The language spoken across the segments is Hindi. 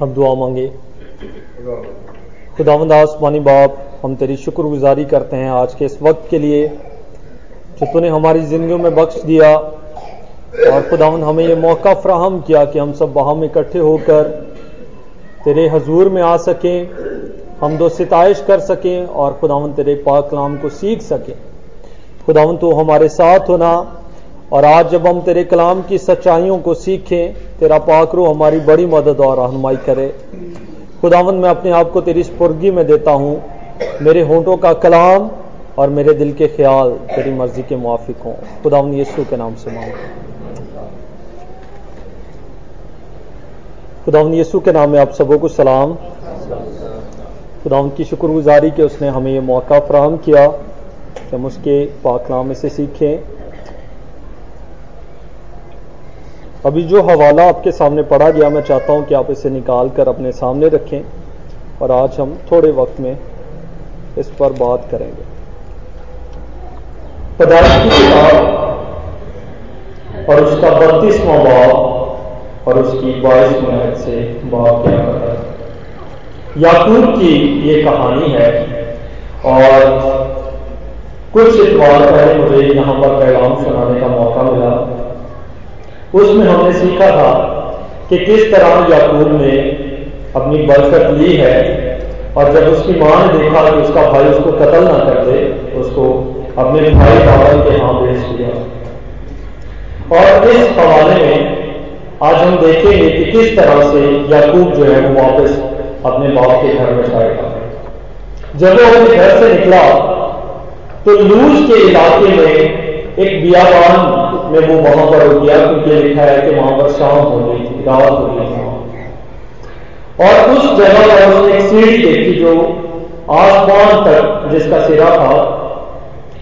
हम दुआ मांगे। खुदावंद आसमानी बाप, हम तेरी शुक्रगुजारी करते हैं आज के इस वक्त के लिए, जो तूने हमारी ज़िंदगी में बख्श दिया। और खुदावंद, हमें ये मौका फ्राहम किया कि हम सब वहाँ में इकट्ठे होकर तेरे हजूर में आ सकें, हम दो सिताइश कर सकें और खुदावंद तेरे पाक कलाम को सीख सकें। खुदावंद तो हमारे साथ होना और आज जब हम तेरे कलाम की सच्चाइयों को सीखें, तेरा पाकरो हमारी बड़ी मदद और रहनुमाई करे। खुदावंद, मैं अपने आप को तेरी स्पुर्गी में देता हूँ। मेरे होंठों का कलाम और मेरे दिल के ख्याल तेरी मर्ज़ी के मुआफिक हों। खुदावंद, यीशु के नाम से मांग। खुदावंद, यीशु के नाम में आप सबों को सलाम। खुदावंद की शुक्रगुजारी कि उसने हमें ये मौका फ्राहम किया कि हम उसके पाकलाम से सीखें। अभी जो हवाला आपके सामने पढ़ा गया, मैं चाहता हूँ कि आप इसे निकाल कर अपने सामने रखें और आज हम थोड़े वक्त में इस पर बात करेंगे। पदार्थ की किताब और उसका बत्तीसवां बाब और उसकी बाईस मिनट से बाब क्या करता है? याकूब की ये कहानी है और कुछ इतवार पहले मुझे यहाँ पर पैगाम सुनाने का उसमें हमने सीखा था कि किस तरह याकूब ने अपनी बरकत ली है और जब उसकी माँ ने देखा कि उसका भाई उसको कत्ल ना कर दे, उसको अपने भाई बाबल के यहाँ भेज दिया। और इस हवाले में आज हम देखेंगे कि किस तरह से याकूब जो है वो वापस अपने बाप के घर में जाएगा जब वो अपने घर से निकला तो लूज के इलाके में एक बियाबान में वो वहाँ पर हो गया, क्योंकि लिखा है कि वहाँ पर शाम हो गई थी, रात हो गई थी। और उस जगह पर उसने एक सीढ़ी देखी जो आसमान तक, जिसका सिरा था,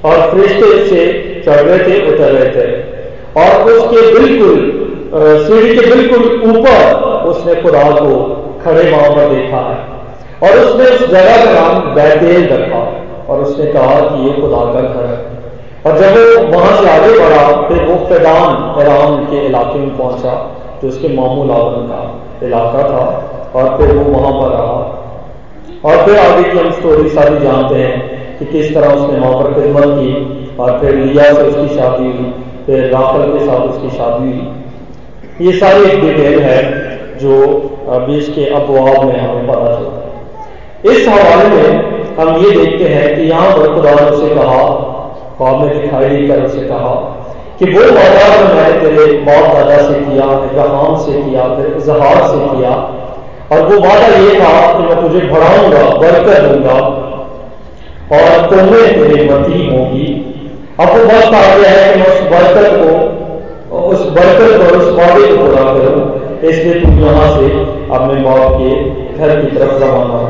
और फरिश्ते से चढ़ रहे थे, उतर रहे थे। और उसके बिल्कुल सीढ़ी के बिल्कुल ऊपर उसने खुदा को खड़े वहाँ पर देखा है। और उसने उस जगह का नाम बैतेल रखा, और उसने कहा कि ये खुदा का घर है। और जब वो वहाँ से आगे बढ़ा, फिर वो फैदान ईरान के इलाके में पहुँचा जो उसके मामू आवन का इलाका था, और फिर वो वहाँ पर रहा। और फिर आगे की हम स्टोरी सारी जानते हैं कि किस तरह उसने वहाँ पर खिदमत की, और फिर लिया से उसकी शादी हुई, फिर राफल के साथ उसकी शादी हुई। ये सारी एक डिटेल है जो बीच के अपवाब में हमें पता चलता है इस हवाले में हम ये देखते हैं कि यहाँ पर खुदा ने उसे कहा ख्वाब में दिखाई कर उसे कहा कि वो वादा जो मैंने तेरे बाप दादा से किया इब्राहम से किया फिर इजहार से किया, और वो वादा ये था कि मैं तुझे बढ़ाऊँगा बरकत दूँगा, और तुम्हें तेरे मती होगी। अब वो वक्त आ गया है कि मैं उस बरकत को, उस बरकत और उस वादे को पूरा करूँ, इसलिए तुम यहाँ से अपने बाप के घर की तरफ़ रवाना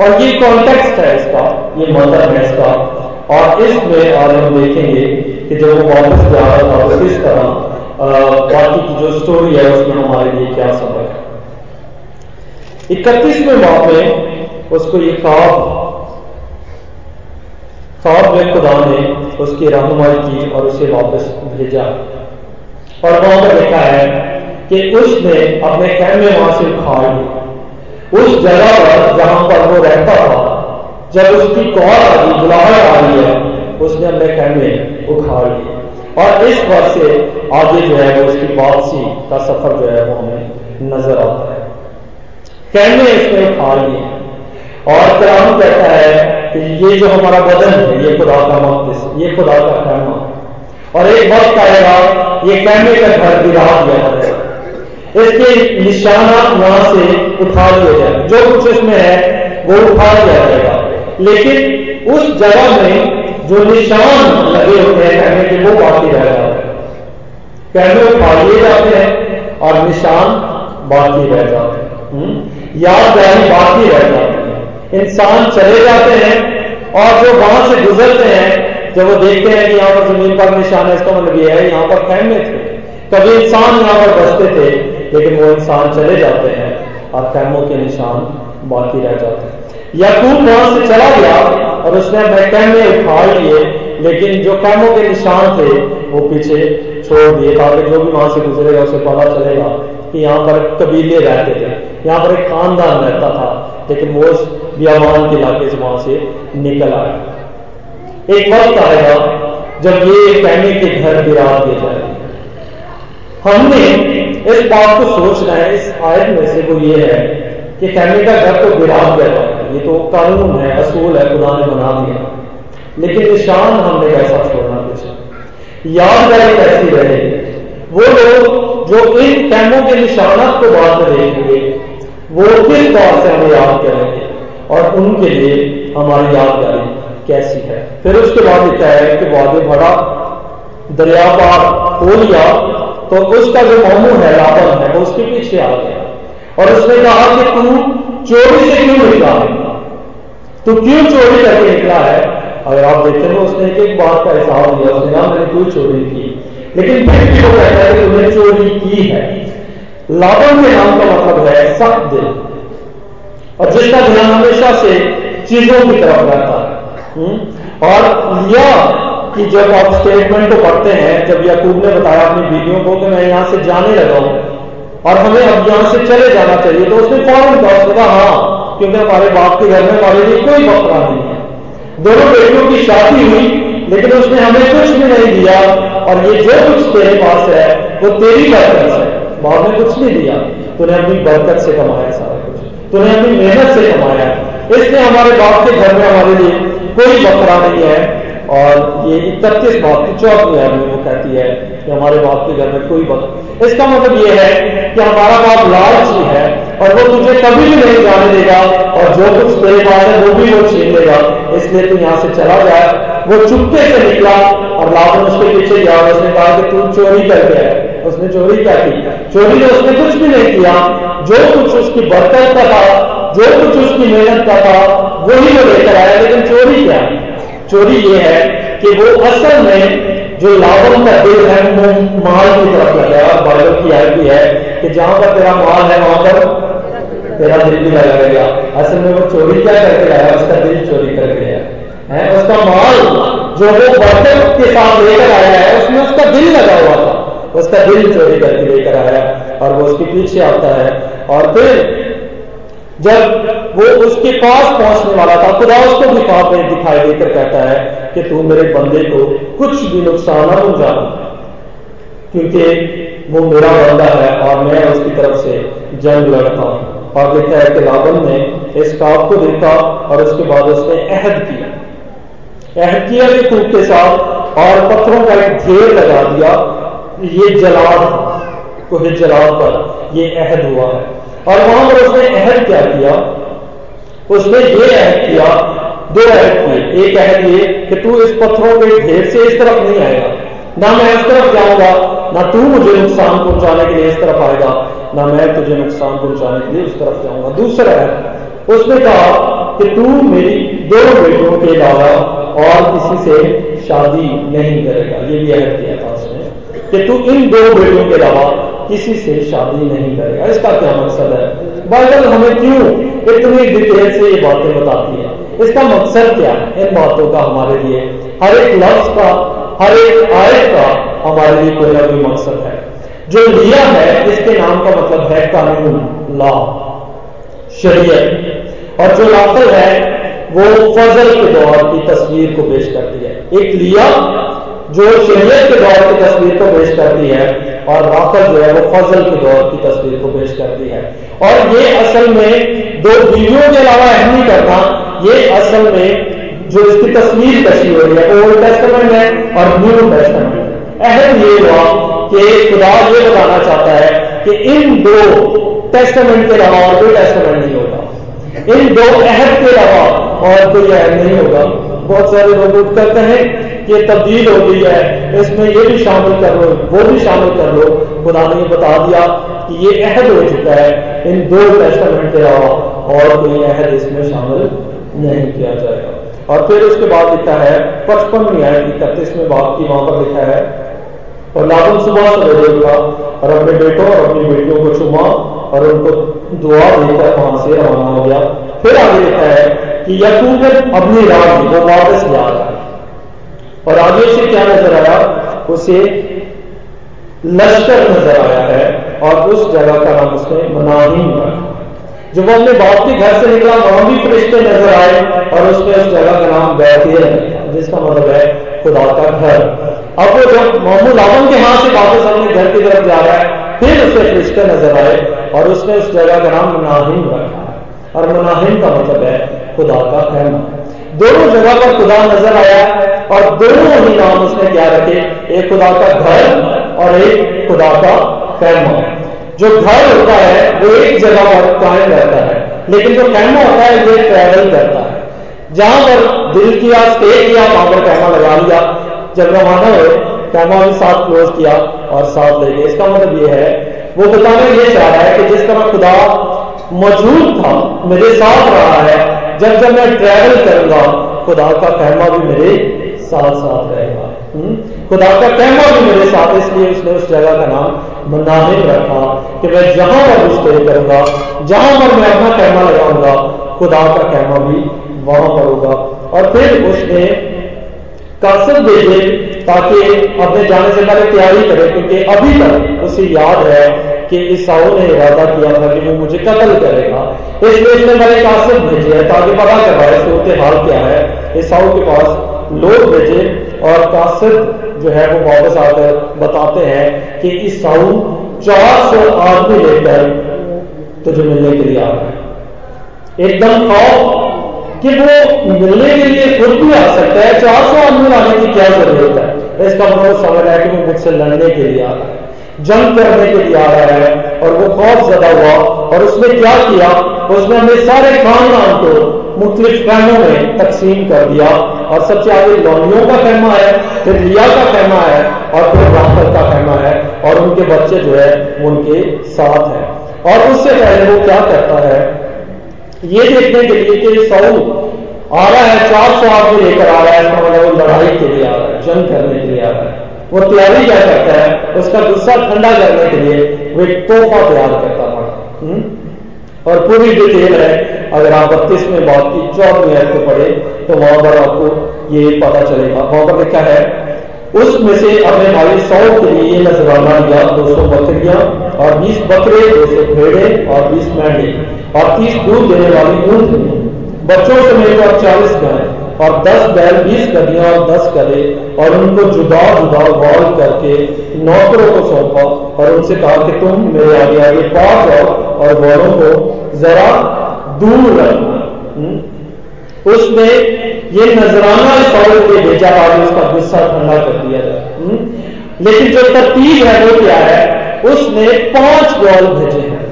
और ये कॉन्टेक्स्ट है इसका, ये मदर है इसका। और इसमें आज हम देखेंगे कि जब वो वापस जा रहा था तो किस तरह बाकी की जो स्टोरी है, उसमें हमारे लिए क्या सबक है। इकतीसवें बाब में उसको ये ख्वाब ख्वाब में खुदा ने उसकी रहनुमाई की और उसे वापस भेजा। और वहाँ पर लिखा है कि उसने अपने कैमे वहाँ से उखाड़ उस जगह पर जहाँ पर वो रहता था जब उसकी कौर आ रही बुलाहट आ रही है, उसने अपने कैमे उखाड़ लिए और इस वर्ष से आगे जो है वो उसकी वापसी का सफ़र जो है वो हमें नज़र आता है। कैमे उसने उखाड़ लिए और कराम कहता है कि ये जो हमारा बदन है, ये खुदा का मकदस, ये खुदा का कैमा और एक वक्त आएगा ये कैमे का घर गिरा दिया जाएगा इसके निशाना वहाँ से उठा दिया जाए जो कुछ इसमें है, वो उठा दिया जाएगा। लेकिन उस जगह में जो निशान लगे होते हैं कहने के वो बाकी रह जाते हैं। कहने लिए जाते हैं और निशान बाकी रह जाते हैं। हम्म? यादगारी बाकी रह जाती है। इंसान चले जाते हैं और जो वहाँ से गुजरते हैं, जब वो देखते हैं कि यहाँ पर ज़मीन पर निशान है, इसका मतलब ये है यहाँ पर खैमे थे। कभी इंसान यहाँ पर बसते थे, लेकिन वो इंसान चले जाते हैं और कैमों के निशान बाकी रह जाते हैं। याकूब वहाँ से चला गया और उसने अपने कैमे उखाड़ लिए लेकिन जो कैमों के निशान थे, वो पीछे छोड़ दिए, ताकि जो भी वहाँ से गुजरेगा, उसे पता चलेगा कि यहाँ पर कबीले रहते थे। यहाँ पर एक खानदान रहता था, लेकिन वो उस बियामान के इलाके से वहाँ से निकल आया। एक वक्त आएगा जब ये कहने के घर गिरा दिए जाएँगे। हमने इस बात को सोचना है, इस आयत में से वो ये है कि कहने का घर तो गिरा दिया जाएगा ये तो कानून है, असूल है, खुदा ने बना दिया। लेकिन निशान हमने कैसा छोड़ना कुछ यादगारी कैसी रहे वो लोग जो इन कैमों के निशानात को बाद में देखेंगे वो किस बात से हमें याद करेंगे? और उनके लिए हमारी यादगारी कैसी है? फिर उसके बाद लिखा है कि वो आगे बढ़ा दरिया पार हो लिया तो उसका जो मोमू है लावन है, वो उसके पीछे आ गया। और उसने कहा कि तू चोरी से क्यों निकला है? तू क्यों चोरी करके निकला है? अगर आप देखते हो, उसने एक एक बात का हिसाब दिया, उसने कहा, मैंने कोई चोरी की। लेकिन फिर भी वो कहता है कि तुमने चोरी की है। लावन के नाम का मतलब है सख्त दिल। और जिसका ध्यान हमेशा से चीज़ों की तरफ़ रहता है? और लिया कि जब आप स्टेटमेंट को पढ़ते हैं, जब याकूब ने बताया अपनी बीवियों को कि मैं यहाँ से जाने लगा हूँ और हमें अब यहाँ से चले जाना चाहिए तो उसने फ़ौरन कहा, उसने कहा हाँ क्योंकि हमारे बाप के घर में हमारे लिए कोई बकरा नहीं है। दोनों बेटियों की शादी हुई, लेकिन उसने हमें कुछ भी नहीं दिया और ये जो कुछ तेरे पास है, वो तेरी बरकत है। बाप ने कुछ नहीं दिया। तूने अपनी बरकत से कमाया सारा कुछ। तूने अपनी मेहनत से कमाया। इसलिए हमारे बाप के घर में हमारे लिए कोई बकरा नहीं है। और ये इकतीस बाप की चौथी में वो कहती है कि हमारे बाप के घर में कोई बात इसका मतलब यह है कि हमारा बाप लालची है और वो तुझे कभी भी नहीं जाने देगा और जो कुछ तेरे पास है, वो भी वो छीन लेगा। इसलिए तू यहाँ से चला जाए वो चुपके से निकला और लावन उसके पीछे गया और उसने कहा कि तू चोरी करके आए उसने चोरी क्या की? चोरी तो उसने कुछ भी नहीं किया। जो कुछ उसकी बरकत का था, जो कुछ उसकी मेहनत का था, वही वो लेकर आया। लेकिन चोरी क्या? चोरी ये है कि वो असल में जो लावन का दिल है, वो माल की तरफ़ लगा और बाइबल की आय भी है कि जहाँ पर तेरा माल है, वहाँ पर तेरा दिल भी लगा रहेगा। असल में वो चोरी क्या करके आया? उसका दिल चोरी करके आया। है? उसका माल जो वो बर्तन के साथ लेकर आया है, उसमें उसका दिल लगा हुआ था। उसका दिल चोरी करके लेकर आया। और वो उसके पीछे आता है। और फिर जब वो उसके पास पहुँचने वाला था, खुदा उसको दिखा दिखाई देकर कहता है कि तू मेरे बंदे को कुछ भी नुकसान ना पहुंचाना क्योंकि वो मेरा बंदा है और मैं उसकी तरफ़ से जंग लड़ता हूँ। और लिखा है कि लावन ने इस काब को देखा और उसके बाद उसने अहद किया। अहद किया कि खूब के साथ और पत्थरों का एक ढेर लगा दिया, ये जलाद कोहे जलाद पर ये अहद हुआ है। और वहाँ पर उसने अहद क्या किया? उसने ये अहद किया, दो अहद किए। एक अहद ये कि तू इस पत्थरों के ढेर से इस तरफ़ नहीं आएगा। ना मैं इस तरफ़ जाऊँगा, ना तू मुझे नुकसान पहुँचाने के लिए इस तरफ़ आएगा, ना मैं तुझे नुकसान पहुँचाने के लिए उस तरफ़ जाऊँगा। दूसरा अहद उसने कहा कि तू मेरी दो बेटियों के अलावा और किसी से शादी नहीं करेगा। ये भी अहद किया था उसने कि तू इन दो बेटियों के अलावा किसी से शादी नहीं करेगा। इसका क्या मकसद है? बाइबल हमें क्यों इतनी डिटेल से ये बातें बताती है? इसका मकसद क्या है? इन बातों का हमारे लिए, हर एक लफ्ज का, हर एक आयत का हमारे लिए कोई ना कोई मकसद है। जो लिया है, इसके नाम का मतलब है कानून, लॉ, शरीयत। और जो लाफल है, वो फजल के दौर की तस्वीर को पेश करती है। एक लिया जो शरीयत के दौर की तस्वीर को पेश करती है और राफल जो है वो फजल के दौर की तस्वीर को पेश करती है। और ये असल में दो बीवियों के अलावा अहम नहीं करता, ये असल में जो इसकी तस्वीर कशी हो रही है ओल्ड टेस्टमेंट है और न्यू टेस्टमेंट है। अहम ये हुआ कि खुदा ये बताना चाहता है कि इन दो टेस्टमेंट के अलावा और कोई टेस्टमेंट नहीं होगा इन दो अहद के अलावा और कोई अहद नहीं होगा। बहुत सारे लोग उठ करते हैं ये तब्दील हो गई है, इसमें ये भी शामिल कर लो, वो भी शामिल कर लो। खुदा ने बता दिया कि ये अहद हो चुका है इन दो टेस्टामेंट के अलावा, और कोई अहद इसमें शामिल नहीं किया जाएगा। और फिर उसके बाद लिखा है, पचपन में आए इकतीस में बात की वहाँ पर लिखा है, और लाभन सुबह सवेरे उठा और अपने बेटों और अपनी बेटियों को चुमा और उनको दुआ देकर वहाँ से रवाना हो गया। फिर आगे लिखा है कि यकूब अपनी राह वो वापस जा रहा है। और आगे से क्या नज़र आया? उसे लश्कर नज़र आया है और उस जगह का नाम उसने मनाहीम रखा जब वो अपने बाप के घर से निकला, वहाँ भी फरिश्ते नज़र आए और उसने उस जगह का नाम बैठिए जिसका मतलब है खुदा का घर। अब वो जब मोहम्मद आलम के हाथ से वापस अपने घर की तरफ़ जा रहा है फिर उसे फरिश्ते नज़र आए और उसने उस जगह का नाम मुनाहिम रखा। और मुनाहिम का मतलब है खुदा का खैमा दोनों जगह पर खुदा नज़र आया और दोनों ही नाम उसने क्या रखे। एक खुदा का घर और एक खुदा का खैमा जो घर होता है, वो एक जगह पर कायम रहता है। लेकिन जो कैमा होता है ये ट्रैवल करता है। जहाँ पर दिल किया स्टे किया वहाँ पर कैमा लगा लिया। जब रवाना हुए कैमा भी साथ क्लोज किया और साथ ले गए इसका मतलब यह है, वो बताना ये चाह रहा है कि जिस तरह खुदा मौजूद था, मेरे साथ रहा है, जब जब मैं ट्रैवल करूँगा, खुदा का कहमा भी मेरे साथ साथ रहेगा। हम्म? खुदा का कहमा भी मेरे साथ, इसलिए उसने उस जगह का नाम मनाहिम रखा कि मैं जहाँ पर स्टे करूँगा, जहाँ पर मैं अपना कहमा लगाऊँगा, खुदा का कहमा भी वहाँ पर होगा। और फिर उसने कासद भेजे ताकि अपने जाने से पहले तैयारी करे, क्योंकि अभी तक उसे याद है कि ईसाऊ ने इरादा किया था कि वो मुझे कत्ल करेगा। इसलिए उसने मैंने कासिद भेजे है, ताकि पता करवाए सूरत हाल क्या है। ईसाऊ के पास लोग भेजे और कासिद जो है वो वापस आकर बताते हैं कि ईसाऊ चार सौ आदमी लेकर तुझे मिलने के लिए आ है। एकदम खौफ कि वो मिलने के लिए खुद भी आ सकता है। चार सौ आदमी लाने की क्या ज़रूरत है? इसका मतलब समझ है कि वो मुझसे लड़ने के लिए आ रहा है, जंग करने के लिए आ रहा है, और वो खौफ ज़्यादा हुआ, और उसने क्या किया? उसने अपने सारे खानदान को मुख्तलिफ़ खैमों में तकसीम कर दिया, और सबसे आगे लौनियों का खैमा है फिर लिया का खैमा है और फिर राहत का खैमा है और उनके बच्चे जो है उनके साथ हैं। और उससे पहले वो क्या करता है? ये देखने के लिए कि सऊ आ रहा है, चार सौ आदमी लेकर आ रहा है, इसका मतलब वो लड़ाई के लिए आ रहा है, जंग करने के लिए आ रहा है। वो तैयारी क्या करता है? उसका गुस्सा ठंडा करने के लिए वो तोहफा तैयार करता था हम्म? और पूरी डिटेल है, अगर आप बत्तीस में बात की, चौदह मिनट को पढ़े तो वहाँ पर आपको ये पता चलेगा। वहाँ पर लिखा है, उसमें से अपने भाई सौ के लिए ये नजराना लिया दो सौ बकरियाँ और बीस बकरे, दो सौ भेड़े और बीस मेंढे और तीस दूध देने वाली ऊँट बच्चों से और चालीस गाय और दस बैल बीस गदियाँ और दस करे और उनको जुदा जुदा वॉल करके नौकरों को सौंपा और उनसे कहा कि तुम मेरे आगे आगे पास जाओ और वॉलों को जरा दूर रखना हम्म? उसने ये नजराना सौर के भेजा, ताकि उसका गुस्सा ठंडा कर दिया जाए। हम्म? लेकिन जो तरतीब है, वो क्या है? उसने पाँच बॉल भेजे हैं।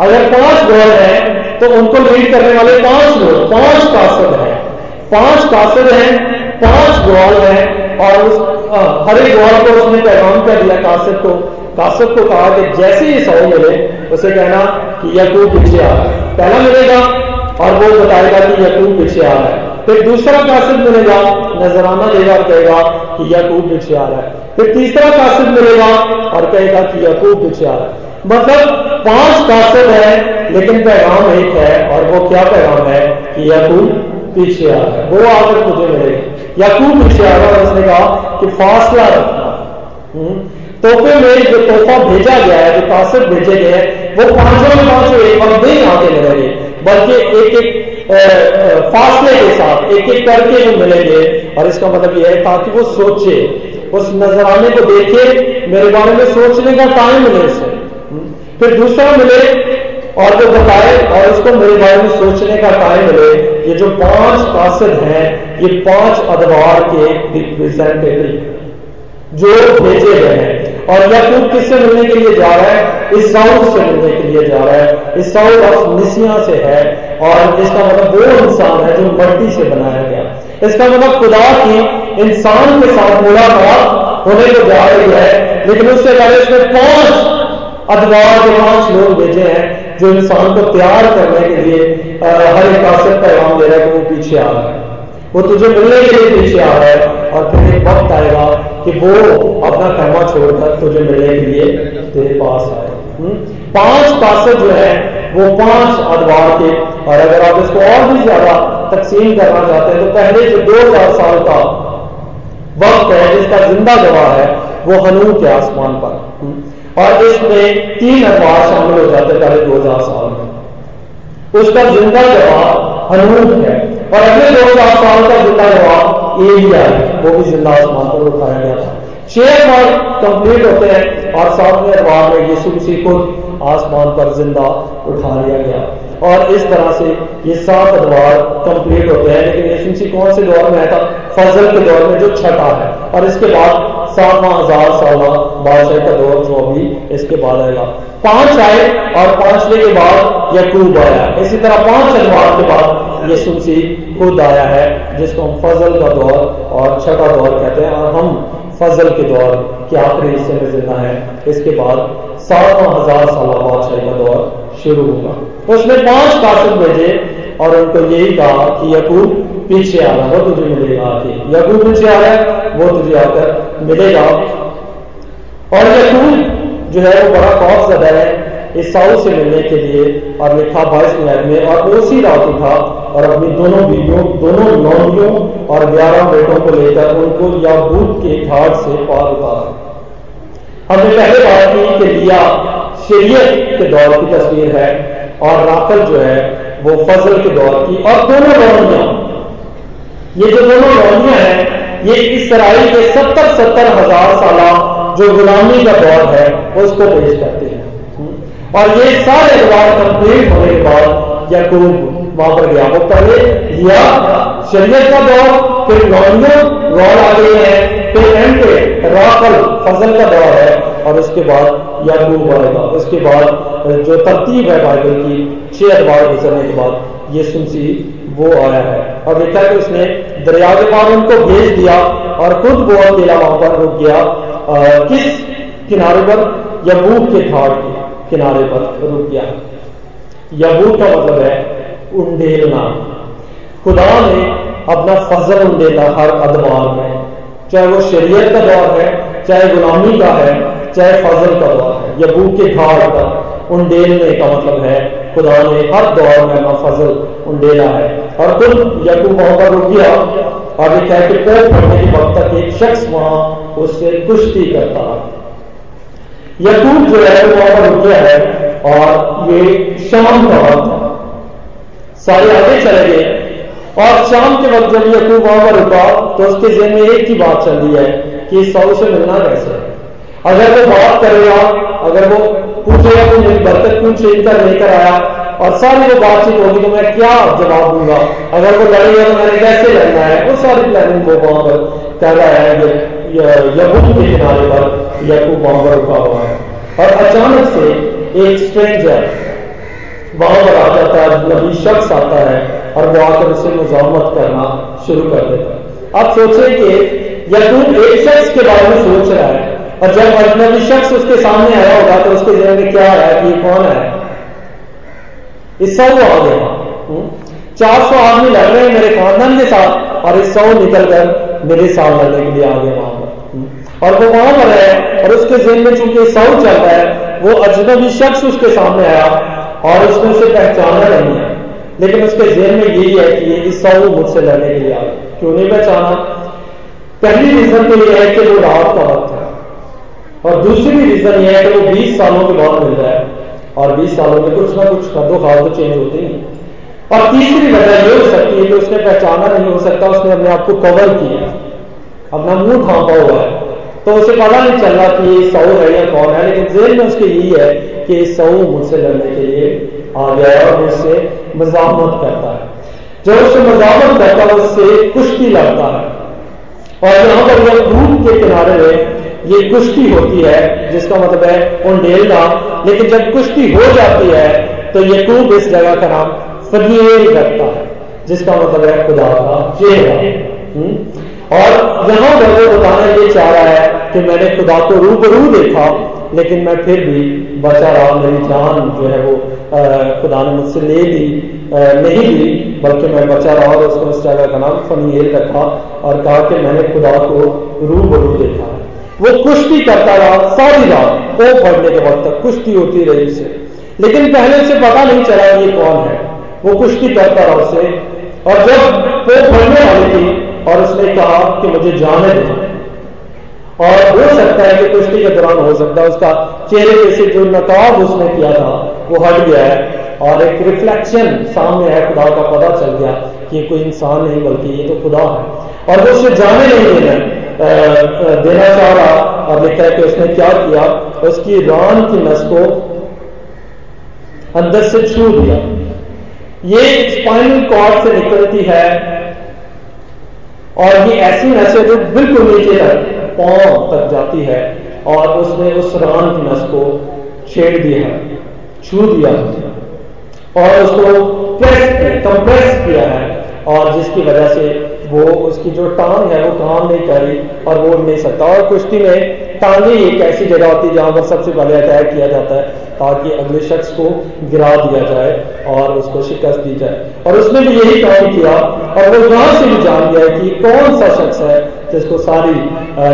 अगर पाँच गौर हैं तो उनको लीड करने वाले पाँच लोग, पाँच कासद हैं। पाँच कासद हैं, पाँच ग्वाल हैं, और उस हर एक ग्वाल को उसने पैगाम कर दिया कासद को। कासद को कहा कि जैसे ही सौ मिले, उसे कहना कि यकूब पीछे आ। पहला मिलेगा, और वो बताएगा कि यकूब पीछे आ रहा है। फिर दूसरा कासिद मिलेगा, नजराना देगा और कहेगा कि यकूब पीछे आ रहा है। फिर तीसरा कासिद मिलेगा, और कहेगा कि यकूब पीछे आ रहा है। मतलब पाँच कासिद है लेकिन पैगाम एक है और वो क्या पैगाम है कि यकूब पीछे आ रहा वो आकर तुझे मिलेगी। यकूब पीछे आ रहा उसने कहा कि फासला रखना। हम्म, तोहफे में जो तोहफा भेजा गया है जो कासिद भेजे गए हैं वो पाँचों में पाँचों एक वक्त नहीं आके मिलेंगे। बल्कि एक एक फासले के साथ एक एक करके वो मिलेंगे। और इसका मतलब यह है ताकि वो सोचे। उस नजराने को देखे मेरे बारे में सोचने का टाइम मिले उसे फिर दूसरा मिले और जो बताए और उसको मेरे बारे में सोचने का टाइम मिले, ये जो पाँच कासिद हैं, ये पाँच अदवार के रिप्रेजेंटेटिव जो भेजे गए हैं। और यकूब किससे मिलने के लिए जा रहा है? इस साउथ से मिलने के लिए जा रहा है। इस साउथ ऑफ़ निसिया से है और इसका मतलब वो इंसान है जो मट्टी से बनाया गया। इसका मतलब खुदा की इंसान के साथ मुलाकात होने को जा रही है, लेकिन उससे पहले इसमें पाँच अदवार के पाँच लोग भेजे हैं जो इंसान को तैयार करने के लिए हर एक कासिर पैगाम दे रहा है कि वो पीछे आ रहा है वो तुझे मिलने के लिए पीछे आ रहा है और फिर एक वक्त आएगा कि वो अपना कहमा छोड़कर तुझे मिलने के लिए तेरे पास आए हम्म? पाँच कासिर जो है, वो पाँच अदवार के और अगर आप इसको और भी ज़्यादा तकसीम करना चाहते हैं तो पहले जो दो हज़ार साल का वक्त है, जिसका ज़िंदा गवाह है, वो हनू के आसमान पर हम्म? और इसमें तीन अखबार शामिल हो जाते पहले दो हज़ार साल में। उसका ज़िंदा जवाब हनूक है। और अगले दो हज़ार साल का ज़िंदा जवाब एरिया है, वो भी ज़िंदा आसमान पर उठाया गया था। छह मार्ग कंप्लीट होते हैं और सातवें अखबार में यीशु मसीह को आसमान पर ज़िंदा उठा लिया गया। और इस तरह से ये सात अदवार कंप्लीट होते हैं। लेकिन यीशु मसीह कौन से दौर में आया था? फजल के दौर में जो छठा है। और इसके बाद सातवां हज़ार साल बादशाह का दौर जो अभी इसके बाद आएगा। पाँच आए और पांचवे के बाद यकूब आया। इसी तरह पाँच अखबार के बाद यीशु मसीह खुद आया है, जिसको हम फजल का दौर और छठा दौर कहते हैं। और हम फजल के दौर के आखिरी हिस्से में ज़िंदा है। इसके बाद सातवां हज़ार साल बादशाही का दौर शुरू होगा। उसने पाँच कासिद भेजे और उनको यही कहा कि यकूब पीछे आ रहा वो तुझे मिलेगा आके यकूब पीछे आ रहा है, वो तुझे आकर मिलेगा। और यकूब जो है, वो बड़ा खौफ ज़्यादा है ईसाऊ से मिलने के लिए, और लिखा बाईस मिनट में, और उसी रात उठा, और अपनी दोनों बीवियों, दोनों नौनियों और ग्यारह बेटों को लेकर उनको याबूत के घाट से पार उतारा। हमने पहले बात की कि लिया शरीयत के दौर की तस्वीर है, और राकल जो है, वो फजल के दौर की, और दोनों नौनियाँ ये जो दोनों नौनियाँ हैं, ये इसराइल के सत्तर सत्तर हज़ार साल जो गुलामी का दौर है, उसको पेश करते हैं। और ये सारे अखबार कंप्लीट होने के बाद यकूब वहाँ पर गया। वो पहले लिया, शरीयत का दौर, फिर नौनियों गौर आ गई है, फिर एंड पे राफल, फजल का दौर है, और उसके बाद याकूब आएगा उसके बाद जो तरतीब है बाइबल की, छह अखबार गुजरने के बाद, ये सुनसी वो आया है। और देखा कि उसने दरिया के पार उनको भेज दिया और खुद वो अकेला वहाँ पर रुक गया। किस किनारे पर? यबूब के घाट के किनारे पर रुक गया। यबूत का मतलब है उंडेलना खुदा ने अपना फजल उंडेला हर अदवार में, चाहे वो शरीयत का दौर है, चाहे गुलामी का है, चाहे फजल का दौर है यबूत के घाट पर उंडेलने का मतलब है खुदा ने हर दौर में अपना फजल उंडेला है। और खुद यकूब वहाँ पर रुक गया और ये कह के पढ़ने के वक्त तक एक शख्स वहाँ उससे कुश्ती करता रहा यकूब जो है वहाँ पर रुक गया है और ये शाम का वक्त है। सारे आगे चले गए। और शाम के वक्त जब यकूब वहाँ पर रुका तो उसके जेन में एक ही बात चल रही है कि सौ से मिलना कैसे अगर वो बात करेगा, अगर वो पूछेगा तो मेरी बरकत क्यों चेंज कर लेकर आया। और सारी जो बातचीत होगी तो मैं क्या जवाब दूँगा? अगर वो लड़ेगा तो मैंने कैसे लड़ना है? वो सारी प्लानिंग वो वहाँ पर कर रहा है यकूब के किनारे पर यकूब वहाँ पर रुका हुआ है। और अचानक से एक स्ट्रेंजर वहाँ पर आ जाता है नबी शख्स आता है और वो आकर उसे मुजामत करना शुरू कर देता है। आप सोचे कि यकूब एक शख्स के बारे में सोच रहा है और जब अजनबी शख्स उसके सामने आया होगा तो उसके जहन में क्या आया कि ये कौन है? इस सौ आ गया? चार सौ आदमी लड़ रहे हैं मेरे खानदान के साथ, और इस सौ निकल कर मेरे साथ लड़ने के लिए आ गए वहाँ पर? और वो वहाँ पर है, और उसके जेन में चूँकि सौ चल रहा है, वो अजनबी शख्स उसके सामने आया, और उसने उसे पहचाना नहीं है। लेकिन उसके जेन में यही है कि इस सौ मुझसे लड़ने के लिए आ क्यों नहीं पहचाना? पहली रीजन तो यह है कि वो रात का वक्त है। और दूसरी रीजन यह है कि वो 20 सालों के बाद मिल रहा है। और 20 सालों में कुछ ना कुछ कदो खाल तो चेंज होते ही और तीसरी वजह यह हो सकती है कि उसने पहचाना नहीं हो सकता, उसने अपने आप को कवर किया। अपना मुँह ढांपा हुआ है। तो उसे पता नहीं चल रहा कि ये सऊ है या कौन है, लेकिन जेल में उसके यही है कि सऊ मुझसे लड़ने के लिए आ गया है और मुझसे मजामत करता है। जब उससे मजामत करता है, उससे कुश्ती लड़ता है। और यहाँ पर यह दूध के किनारे में ये कुश्ती होती है, जिसका मतलब है उंडेलना लेकिन जब कुश्ती हो जाती है तो यकूब इस जगह का नाम फनील रखता है, जिसका मतलब है खुदा का चेहरा। हम्म? और यहाँ पर वो बताना ये चाह रहा है कि मैंने खुदा को रूबरू देखा, लेकिन मैं फिर भी बचा रहा, मेरी जान जो है वो खुदा ने मुझसे ले ली। नहीं ली, बल्कि मैं बचा रहा और उसने उस जगह का नाम फनील रखा और कहा कि मैंने खुदा को रूबरू वो कुश्ती करता रहा सारी रात ओ पढ़ने के वक्त तक कुश्ती होती रही उसे। लेकिन पहले उसे पता नहीं चला ये कौन है। वो कुश्ती करता रहा उसे, और जब वो पढ़ने वाली थी, और उसने कहा कि मुझे जाने दो। और हो सकता है कि कुश्ती के दौरान हो सकता है, उसका चेहरे पे से जो नकाब उसने किया था, वो हट गया है, और एक रिफ्लेक्शन सामने है, खुदा का पता चल गया कि ये कोई इंसान नहीं, बल्कि ये तो खुदा है। और वो उसे जाने नहीं देना देना चाह रहा और लिखा है कि उसने क्या किया? उसकी रान की नस को अंदर से छू दिया। ये स्पाइनल कॉर्ड से निकलती है और ये ऐसी नस है जो बिल्कुल नीचे तक, पाँव तक जाती है और उसने उस रान की नस को छेड़ दिया छू दिया और उसको प्रेस कंप्रेस किया है और जिसकी वजह से वो उसकी जो टांग है, वो काम नहीं कर रही और वो नहीं सकता। और कुश्ती में टांगे एक ऐसी जगह होती है जहाँ पर सबसे पहले अटैक किया जाता है, ताकि अगले शख्स को गिरा दिया जाए और उसको शिकस्त दी जाए। और उसने भी यही काम किया और वो यहाँ से भी जान गया कि कौन सा शख्स है जिसको सारी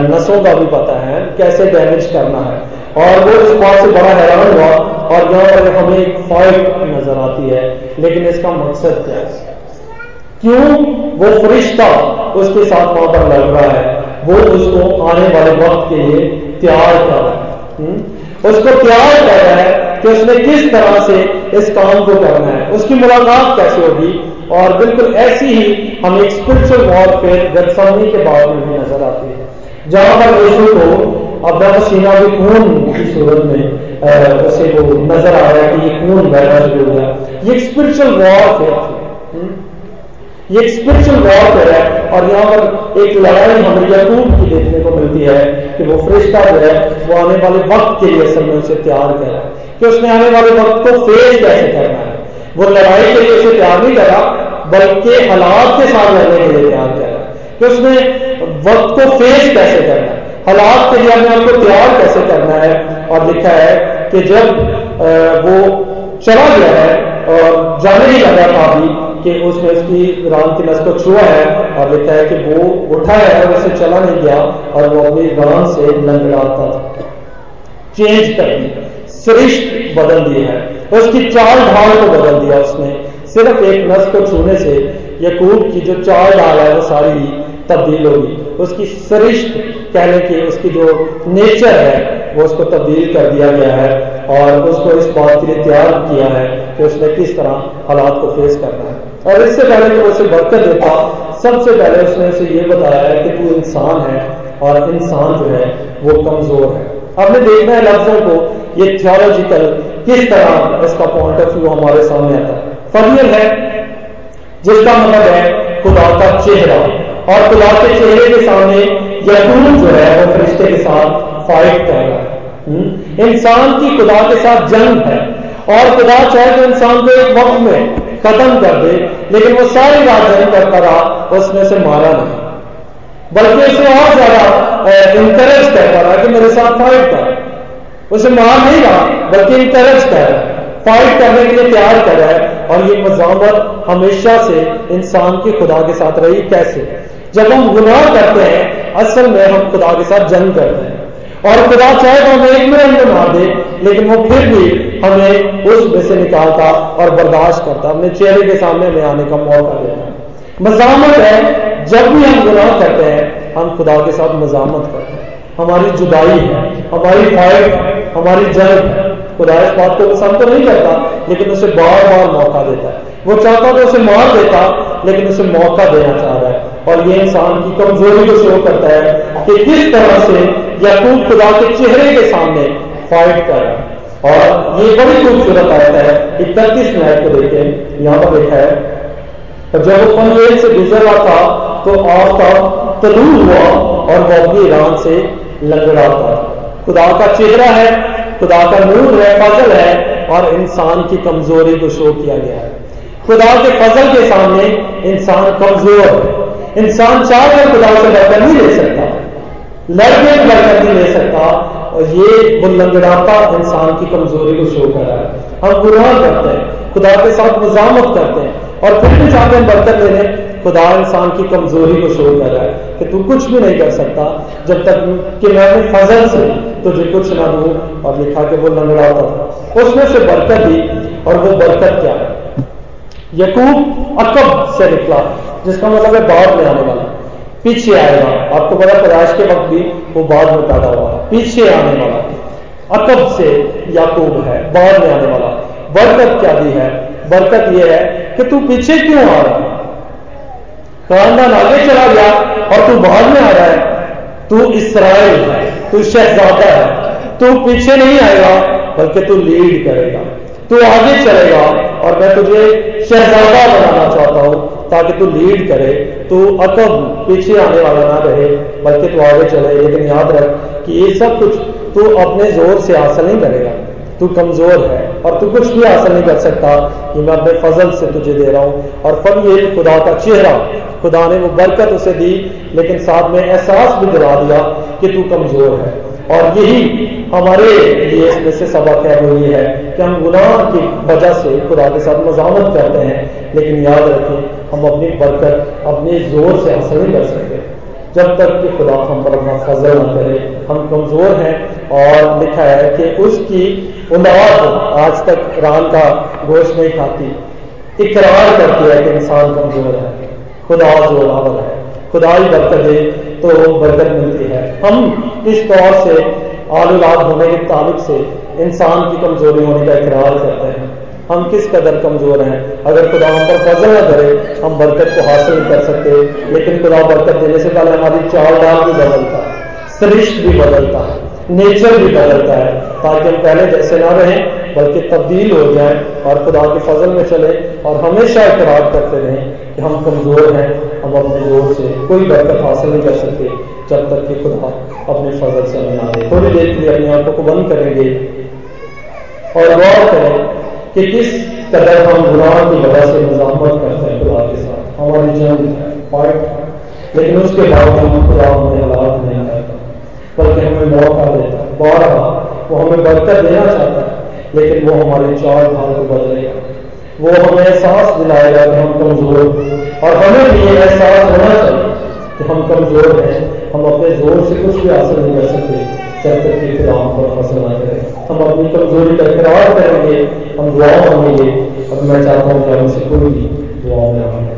नसों का भी पता है, कैसे डैमेज करना है। और वो इस बात से बड़ा हैरान हुआ और यहाँ पर हमें एक फाइट नज़र आती है, लेकिन इसका मकसद क्या है? क्यों वो फरिश्ता उसके साथ वहाँ पर लग रहा है? वो उसको आने वाले वक्त के लिए तैयार कर रहा है। हम्म? उसको तैयार कर रहा है कि उसने किस तरह से इस काम को करना है। उसकी मुलाकात कैसे होगी? और बिल्कुल ऐसी ही हमें एक स्पिरिचुअल वॉर वॉरफेयर गतसमनी के बाद में भी नज़र आती है। जहाँ पर यीशु को अब सीना भी खून की सूरत में उसे वो नज़र आ रहा है कि ये खून बहना शुरू हो ये स्पिरिचुअल वॉरफेयर थी हम्म? ये एक स्पिरिचुअल वॉर है और यहाँ पर एक लड़ाई हमें यकूब की देखने को मिलती है कि वो फरिश्ता जो है, वो आने वाले वक्त के लिए असल में उसे तैयार कर रहा है। कि उसने आने वाले वक्त को फेस कैसे करना है? वो लड़ाई के लिए उसे तैयार नहीं करा बल्कि हालात के साथ लड़ने के लिए तैयार कर रहा है। कि उसने वक्त को फेस कैसे करना है? हालात के लिए अपने आपको तैयार कैसे करना है? और लिखा है कि जब वो चला गया है और जाने ही लगा था अभी कि उसने उसकी राम की नस को छुआ है और लिखा है कि वो उठा है और उसे चला नहीं गया और वो अपनी राम से लंगड़ाता था। चेंज कर दी सृष्ट बदल दी है। उसकी चाल ढाल को बदल दिया उसने। सिर्फ़ एक नस को छूने से यकूब की जो चाल ढाल है वो सारी तब्दील होगी उसकी सरिष्ट कहने की उसकी जो नेचर है, वो उसको तब्दील कर दिया गया है और उसको इस बात के लिए तैयार किया है कि उसने किस तरह हालात को फेस करना है। और इससे पहले कि उसे बरकत देता, सबसे पहले उसने उसे ये बताया है कि तू इंसान है और इंसान जो है, वो कमज़ोर है। हमने देखना है लफ्जों को, ये थियोलॉजिकल किस तरह इसका पॉइंट ऑफ़ व्यू हमारे सामने आता है। फरियल है, जिसका मतलब है खुदा का चेहरा। और खुदा के चेहरे के सामने यकून जो है, वो फरिश्ते के साथ फाइट कर रहा है। हम्म? इंसान की खुदा के साथ जंग है। और खुदा चाहे तो इंसान को एक वक्त में खत्म कर दे, लेकिन वो सारी रात जंग करता रहा, उसने उसे मारा नहीं। बल्कि उसे और ज़्यादा इंकरेज करता रहा कि मेरे साथ फाइट कर। उसे मार नहीं रहा, बल्कि इंकरेज कर रहा फाइट करने के लिए तैयार कर रहा है। और ये मजामत हमेशा से इंसान की खुदा के साथ रही। कैसे? जब हम गुनाह करते हैं, असल में हम खुदा के साथ जंग करते हैं। और खुदा चाहे तो हमें एक मिनट में मार दे, लेकिन वो फिर भी हमें उस में से निकालता और बर्दाश्त करता, अपने चेहरे के सामने हमें आने का मौका देता मजामत है, जब भी हम गुनाह करते हैं, हम खुदा के साथ मजामत करते हैं। हमारी जुदाई है, हमारी फाइट हमारी जंग है। खुदा इस बात को पसंद तो नहीं करता, लेकिन उसे बार बार मौका देता है। वो चाहता तो उसे मार देता, लेकिन उसे मौका देना चाह रहा है। और ये इंसान की कमज़ोरी को शो करता है कि किस तरह से यकूब खुदा के चेहरे के सामने फाइट कर रहा और ये बड़ी खूबसूरत आयत है। इकतीस मिनट को देखें यहाँ पर लिखा है, और जब वो पनवेल से गुजर रहा था तो आफ्ताब तलू हुआ और वो अपनी रान से लंगड़ा था। खुदा का चेहरा है, खुदा का नूर है, फजल है और इंसान की कमज़ोरी को शो किया गया है। खुदा के फजल के सामने इंसान कमज़ोर है। इंसान चाह कर खुदा से बरकत नहीं ले सकता लड़के बरकत नहीं ले सकता और ये वो लंगड़ाता इंसान की कमज़ोरी को शो कर रहा है हम गुनाह करते हैं, खुदा के साथ मजामत करते हैं और फिर भी चाहते हैं बरकत लेने खुदा इंसान की कमज़ोरी को शो कर रहा है कि तू कुछ भी नहीं कर सकता। जब तक कि मैं फजल से तुझे कुछ ना दू और लिखा कि वो लंगड़ाता था। उसमें से बरकत दी और वो बरकत क्या है? यकूब अकब से निकला, जिसका मतलब है बाद में आने वाला। पीछे आएगा आपको पता प्रयास के वक्त भी वो बाद में पैदा हुआ। पीछे आने वाला। अकब से याकूब है, बाद में आने वाला। बरकत क्या दी है? बरकत यह है कि तू पीछे क्यों आ रहा खानदान आगे चला गया और तू बाद में आ रहा है। तू इसराइल है, तू शहजादा है। तू पीछे नहीं आएगा, बल्कि तू लीड करेगा। तू आगे चलेगा और मैं तुझे शहजादा बनाना चाहता हूँ। ताकि तू लीड करे, तू अकब पीछे आने वाला ना रहे, बल्कि तू आगे चले लेकिन याद रख कि ये सब कुछ तू अपने ज़ोर से हासिल नहीं करेगा। तू कमज़ोर है और तू कुछ भी हासिल नहीं कर सकता कि मैं अपने फजल से तुझे दे रहा हूँ। और फल ये खुदा का चेहरा। खुदा ने वो बरकत उसे दी, लेकिन साथ में एहसास भी दिला दिया कि तू कमज़ोर है। और यही हमारे लिए इसमें से सबक है, वो ये है कि हम गुनाह की वजह से खुदा के साथ मजामत करते हैं। लेकिन याद रखें हम अपनी बरकत, अपने ज़ोर से हासिल नहीं कर सकते जब तक कि खुदा हम पर अपना फजल न करे, हम कमज़ोर हैं और लिखा है कि उसकी उन्दाद आज तक रान का गोश्त नहीं खाती। इकरार करती है कि इंसान कमज़ोर है। खुदा जो जोरावर है। खुदा ही बरकत दे तो बरकत मिलती है। हम इस तौर से, आलूलाद होने के ताल्लुक से, इंसान की कमज़ोरी होने का इकरार करते हैं। हम किस कदर कमज़ोर हैं? अगर खुदा हम पर फजल न करे, हम बरकत को हासिल कर सकते। लेकिन खुदा बरकत देने से पहले हमारी चाल डाल भी बदलता है सृष्ट भी बदलता है, नेचर भी बदलता है, ताकि हम पहले जैसे ना रहें, बल्कि तब्दील हो जाए और खुदा के फजल में चले और हमेशा इकरार करते रहें कि हम कमज़ोर हैं, हम अपने ज़ोर से कोई बरकत हासिल नहीं कर सकते, जब तक कि खुदा अपने फजल से हमें आए थोड़ी देर के लिए अपनी आँखों को बंद करेंगे और गौर करें कि किस कदर हम गुनाह की वजह से मजामत करते हैं खुदा के साथ। हमारी जंग है। लेकिन उसके बावजूद खुदा हमें हालात नहीं करता। बल्कि हमें मौका देता है। बारह वो हमें बरकत देना चाहता है, लेकिन वो हमारे चार भाव को बदलेगा वो हमें एहसास दिलाएगा कि हम कमज़ोर और हमें भी ये एहसास होना चाहिए कि हम कमज़ोर हैं। हम अपने ज़ोर से कुछ भी हासिल नहीं कर सकते, जब तक हम पर फ़सल ना करें। हम अपनी कमज़ोरी का इकरार करेंगे, हम दुआओं मांगेंगे अब मैं चाहता हूँ कि हम इसे पूरी दुआओं में हमें